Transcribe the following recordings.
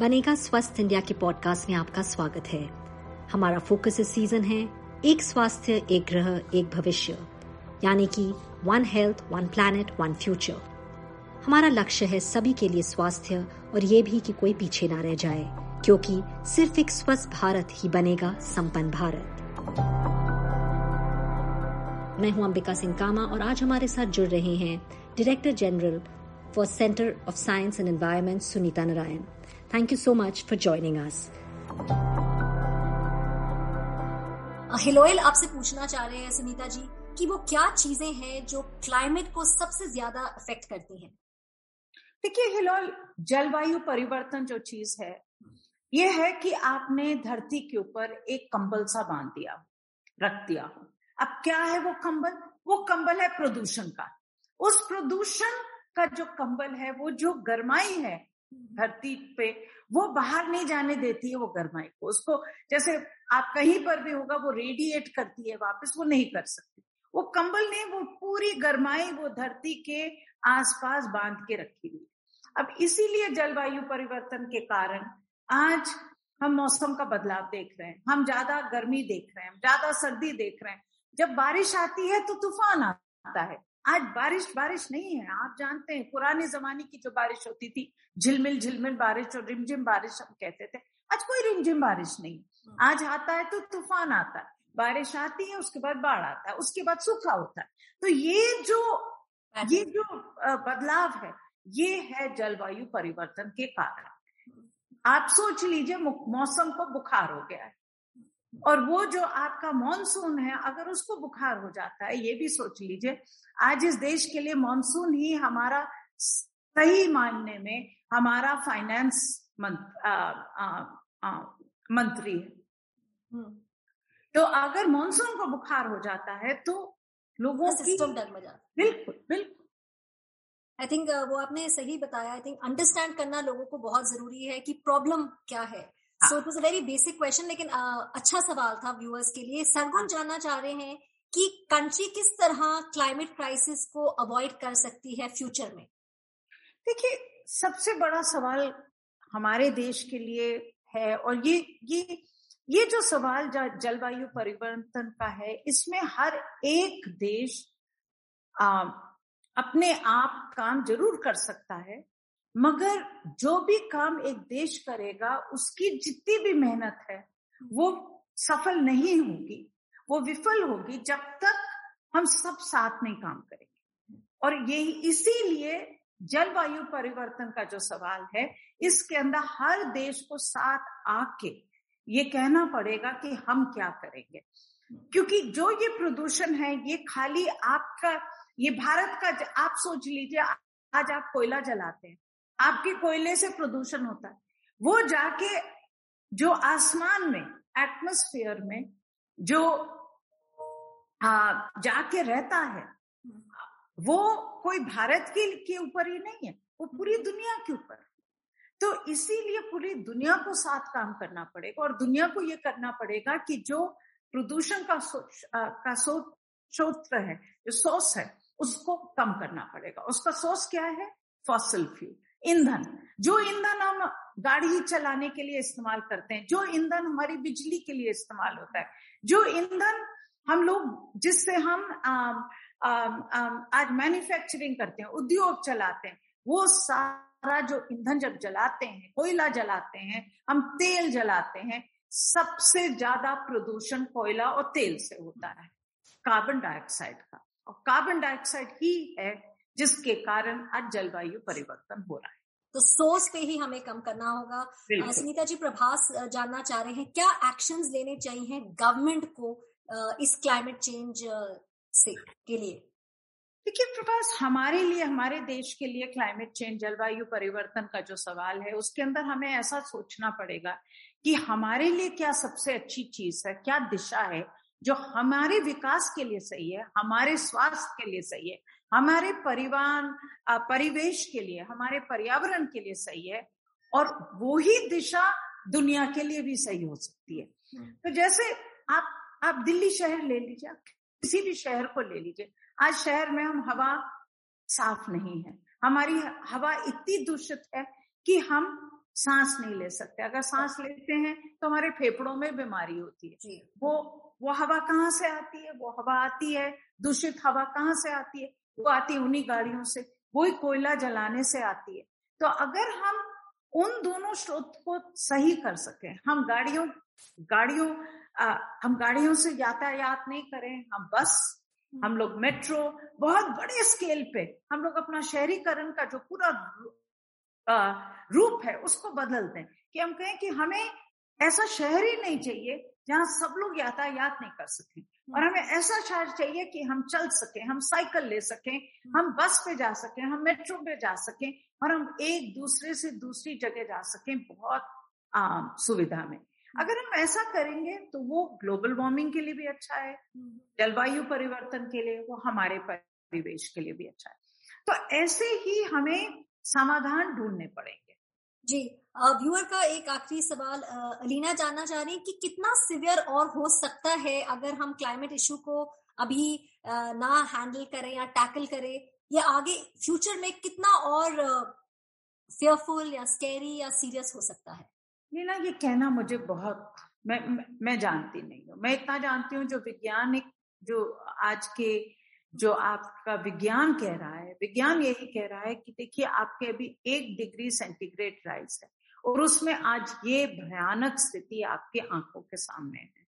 बनेगा स्वस्थ इंडिया के पॉडकास्ट में आपका स्वागत है। हमारा फोकस इस सीज़न है, एक स्वास्थ्य, एक ग्रह, एक भविष्य। यानी कि one health one planet one future हमारा लक्ष्य है सभी के लिए स्वास्थ्य और ये भी कि कोई पीछे ना रह जाए, क्योंकि सिर्फ़ एक स्वस्थ भारत ही बनेगा संपन्न भारत। मैं हूँ अंबिका सिंह कामा और आज हमारे साथ जुड़ रहे हैं director general for centre of science and environment Sunita Narayan. Thank you so much for joining us हिलोयल आपसे पूछना चाह रहे हैं सुनीता जी कि वो क्या चीज़ें हैं जो क्लाइमेट को सबसे ज़्यादा अफेक्ट करती हैं? देखिए हिलोल जलवायु परिवर्तन जो चीज़ है ये है कि आपने धरती के ऊपर एक कंबल सा बाँध दिया रख दिया हो। अब क्या है वो कंबल? वो कंबल है प्रदूषण का। उस प्रदूषण का जो कंबल है वो जो गरमाई है धरती पे, वो बाहर नहीं जाने देती है वो गरमाई को। उसको जैसे आप कहीं पर भी होगा, वो रेडिएट करती है वापस, वो नहीं कर सकती। वो कंबल ने वो पूरी गरमाई वो धरती के आसपास बाँध के रखी हुई अब इसीलिए जलवायु परिवर्तन के कारण आज हम मौसम का बदलाव देख रहे हैं। हम ज़्यादा गर्मी देख रहे हैं ज़्यादा सर्दी देख रहे हैं। जब बारिश आती है तो तूफ़ान आता है। आज बारिश बारिश नहीं है। आप जानते हैं पुराने जमाने की जो बारिश होती थी झिलमिल झिलमिल बारिश और रिमझिम बारिश हम कहते थे आज कोई रिमझिम बारिश नहीं। आज आता है तो तूफ़ान आता है बारिश आती है उसके बाद बाढ़ आता है उसके बाद सूखा होता है। तो ये जो ये जो बदलाव है ये है जलवायु परिवर्तन के कारण। आप सोच लीजिए मौसम को बुखार हो गया है। और वो जो आपका मॉनसून है अगर उसको बुखार हो जाता है ये भी सोच लीजिए। आज इस देश के लिए मॉनसून ही हमारा सही मानने में हमारा फाइनेंस मंत्री है। हम्म। तो अगर मॉनसून को बुखार हो जाता है तो लोगों सिस्टम डगमगा जाता बिल्कुल बिल्कुल। आई थिंक वो आपने सही बताया। आई थिंक अंडरस्टैंड करना लोगों को बहुत ज़रूरी है कि प्रॉब्लम क्या है। So it was a very basic question लेकिन uh, अच्छा सवाल था व्यूअर्स के लिए। सरगुन हाँ। जानना चाह रहे हैं कि कंट्री किस तरह क्लाइमेट क्राइसिस को अवॉइड कर सकती है फ्यूचर में? देखिए सबसे बड़ा सवाल हमारे देश के लिए है और ये ये ये जो सवाल जलवायु परिवर्तन का है इसमें हर एक देश आ, अपने आप काम ज़रूर कर सकता है। मगर जो भी काम एक देश करेगा, उसकी जितनी भी मेहनत है, वो सफल नहीं होगी, वो विफल होगी जब तक हम सब साथ में काम करेंगे। और यही इसीलिए जलवायु परिवर्तन का जो सवाल है, इसके अंदर हर देश को साथ आके ये कहना पड़ेगा कि हम क्या करेंगे। क्योंकि जो ये प्रदूषण है, ये खाली आपका, ये भारत का, आप सोच लीजिए, आज आप कोयला जलाते हैं आपके कोयले से प्रदूषण होता है। वो जाके जो आसमान में एटमोस्फियर में जो आ, जाके रहता है वो कोई भारत के के ऊपर ही नहीं है वो पूरी दुनिया के ऊपर तो इसीलिए पूरी दुनिया को साथ काम करना पड़ेगा और दुनिया को ये करना पड़ेगा कि जो प्रदूषण का सो, आ, का स्रोत है जो सोर्स है उसको कम करना पड़ेगा। उसका सोर्स क्या है? फॉसिल फ्यूल ईंधन। जो ईंधन हम गाड़ी चलाने के लिए इस्तेमाल करते हैं जो ईंधन हमारी बिजली के लिए इस्तेमाल होता है जो ईंधन हम लोग जिससे हम आ, आ, आ, आज मैन्युफैक्चरिंग करते हैं उद्योग चलाते हैं वो सारा जो ईंधन जब जलाते हैं कोयला जलाते हैं हम तेल जलाते हैं सबसे ज़्यादा प्रदूषण कोयला और तेल से होता है कार्बन डाइऑक्साइड का। और कार्बन डाइऑक्साइड ही है जिसके कारण आज जलवायु परिवर्तन हो रहा है। तो सोर्स पे ही हमें कम करना होगा। सुनीता जी प्रभास जानना चाह रहे हैं क्या एक्शन लेने चाहिए गवर्नमेंट को इस क्लाइमेट चेंज से के लिए? देखिए प्रभास हमारे लिए हमारे देश के लिए क्लाइमेट चेंज जलवायु परिवर्तन का जो सवाल है उसके अंदर हमें ऐसा सोचना पड़ेगा कि हमारे लिए क्या सबसे अच्छी चीज़ है क्या दिशा है जो हमारे विकास के लिए सही है हमारे स्वास्थ्य के लिए सही है हमारे परिवार परिवेश के लिए हमारे पर्यावरण के लिए सही है और वो ही दिशा दुनिया के लिए भी सही हो सकती है हम्म। तो जैसे आप आप दिल्ली शहर ले लीजिए किसी भी शहर को ले लीजिए आज शहर में हम हवा साफ़ नहीं है हमारी हवा इतनी दूषित है कि हम सांस नहीं ले सकते। अगर सांस लेते हैं तो हमारे फेफड़ों में बीमारी होती है। वो वो हवा कहाँ से आती है? वो हवा आती है दूषित हवा कहाँ से आती है? वो आती है उन्हीं गाड़ियों से। वही कोयला जलाने से आती है। तो अगर हम उन दोनों स्रोत को सही कर सके हम गाड़ियों गाड़ियों आ, हम गाड़ियों से यातायात नहीं करें हम बस हम लोग मेट्रो बहुत बड़े स्केल पे हम लोग अपना शहरीकरण का जो पूरा रूप है, उसको बदलते दें। कि हम कहें कि हमें ऐसा शहर ही नहीं चाहिए जहाँ सब लोग यातायात नहीं कर सकें और हमें ऐसा शहर चाहिए कि हम चल सकें, हम साइकिल ले सकें, हम बस पे जा सकें, हम मेट्रो पे जा सकें और हम एक दूसरे से दूसरी जगह जा सकें बहुत आम सुविधा में। अगर हम ऐसा करेंगे तो वो ग्लोबल वार्मिंग के लिए भी अच्छा है, जलवायु परिवर्तन के लिए, वो हमारे परिवेश के लिए भी अच्छा है। तो ऐसे ही हमें समाधान ढूँढने पड़ेंगे। जी व्यूअर का एक आखिरी सवाल अलीना जानना चाह रही कि कितना सिवियर और हो सकता है अगर हम क्लाइमेट इशू को अभी ना हैंडल करें या टैकल करें या आगे फ्यूचर में कितना और फेयरफुल या स्केरी या सीरियस हो सकता है? लीना ये कहना मुझे बहुत मैं मैं जानती नहीं हूँ। मैं इतना जानती हूँ जो वैज्ञानिक जो आज के जो आपका विज्ञान कह रहा है, विज्ञान यही कह रहा है कि देखिए, आपके अभी एक डिग्री सेंटीग्रेड राइज है और उसमें आज ये भयानक स्थिति आपके आँखों के सामने है।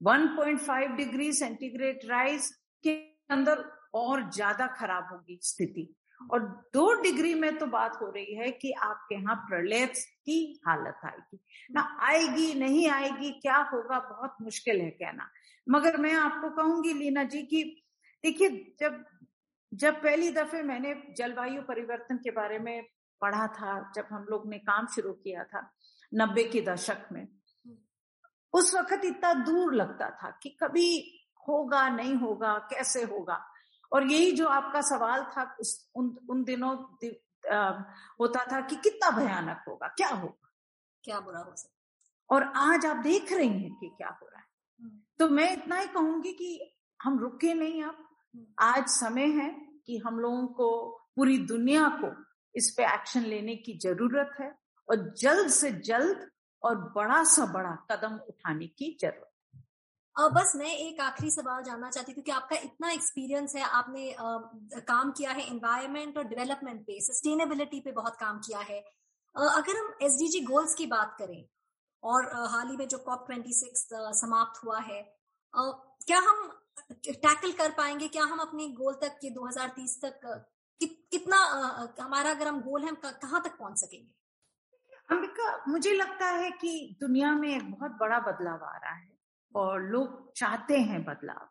1.5 डिग्री सेंटीग्रेड राइज के अंदर और ज़्यादा खराब होगी स्थिति। और दो डिग्री में तो बात हो रही है कि आपके यहाँ प्रलय की हालत आएगी। ना आएगी, नहीं आएगी, क्या होगा, बहुत मुश्किल है कहना। मगर मैं आपको कहूँगी लीना जी की देखिए जब जब पहली दफे मैंने जलवायु परिवर्तन के बारे में पढ़ा था जब हम लोग ने काम शुरू किया था नब्बे के दशक में उस वक्त इतना दूर लगता था कि कभी होगा नहीं होगा कैसे होगा? और यही जो आपका सवाल था उस उन उन दिनों दि, आ, होता था कि कितना भयानक होगा क्या होगा? क्या बुरा हो सकता? और आज आप देख रही हैं कि क्या हो रहा है। हम्म। तो मैं इतना ही कहूँगी कि हम रुके नहीं अब आज समय है कि हम लोगों को पूरी दुनिया को इस पे एक्शन लेने की ज़रूरत है और जल्द से जल्द और बड़ा सा बड़ा कदम उठाने की ज़रूरत अब बस मैं एक आखिरी सवाल जानना चाहती थी कि आपका इतना एक्सपीरियंस है आपने आ, काम किया है एनवायरमेंट और डेवलपमेंट पे सस्टेनेबिलिटी पे बहुत काम किया है। आ, अगर हम एसडीजी गोल्स की बात करें और हाल ही में जो कॉप ट्वेंटी सिक्स समाप्त हुआ है आ, क्या हम टैकल कर पाएँगे क्या हम अपने गोल तक के 2030 तक कि, कितना हमारा अगर हम गोल है कहाँ तक पहुँच सकेंगे? अंबिका मुझे लगता है कि दुनिया में एक बहुत बड़ा बदलाव आ रहा है और लोग चाहते हैं बदलाव।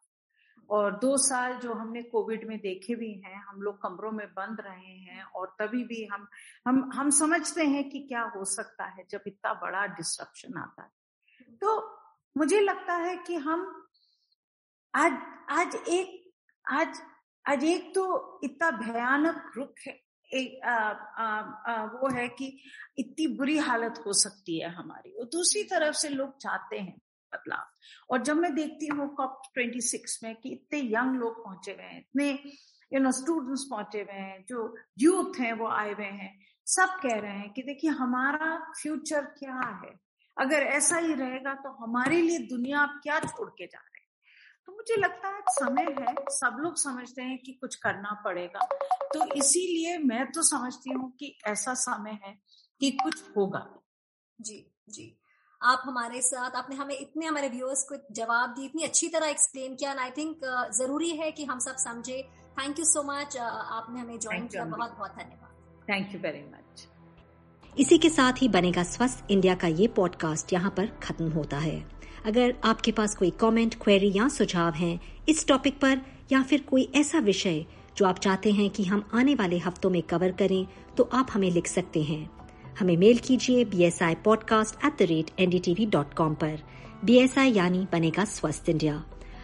और दो साल जो हमने कोविड में देखे भी हैं हम लोग कमरों में बंद रहे हैं और तभी भी हम हम हम समझते हैं कि क्या हो सकता है जब इतना बड़ा डिस्ट्रप्शन आता है। तो मुझे लगता है कि हम आज आज एक आज आज एक तो इतना भयानक रुख है एक आ, आ, आ, वो है कि इतनी बुरी हालत हो सकती है हमारी। और दूसरी तरफ़ से लोग चाहते हैं बदलाव। और जब मैं देखती हूँ कॉप ट्वेंटी सिक्स में कि इतने यंग लोग पहुँचे हुए हैं इतने यू नो स्टूडेंट्स पहुँचे हुए हैं जो यूथ हैं वो आए हुए हैं सब कह रहे हैं कि देखिए हमारा फ्यूचर क्या है? अगर ऐसा ही रहेगा तो हमारे लिए दुनिया आप क्या छोड़ के जा तो मुझे लगता है समय है सब लोग समझते हैं कि कुछ करना पड़ेगा। तो इसीलिए मैं तो समझती हूँ कि ऐसा समय है कि कुछ होगा। जी जी। आप हमारे साथ आपने हमें इतने हमारे व्यूअर्स को जवाब दी इतनी अच्छी तरह एक्सप्लेन किया आई थिंक ज़रूरी है कि हम सब समझे। थैंक यू सो मच आपने हमें ज्वाइन किया। बहुत बहुत धन्यवाद। थैंक यू वेरी मच इसी के साथ ही बनेगा स्वस्थ इंडिया का ये पॉडकास्ट यहाँ पर खत्म होता है। अगर आपके पास कोई कमेंट, क्वेरी या सुझाव हैं इस टॉपिक पर या फिर कोई ऐसा विषय जो आप चाहते हैं कि हम आने वाले हफ्तों में कवर करें तो आप हमें लिख सकते हैं। हमें मेल कीजिए B S I podcast at the rate N D TV dot com पर। बी एस आई यानी बनेगा स्वस्थ इंडिया।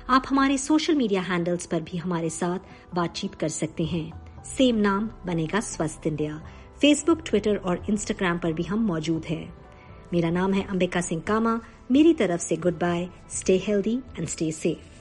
आप हमारे सोशल मीडिया हैंडल्स पर भी हमारे साथ बातचीत कर सकते हैं। सेम नाम बनेगा स्वस्थ इंडिया। फेसबुक ट्विटर और इंस्टाग्राम पर भी हम मौजूद हैं। मेरा नाम है अंबिका सिंह कामा। मेरी तरफ़ से goodbye stay healthy and stay safe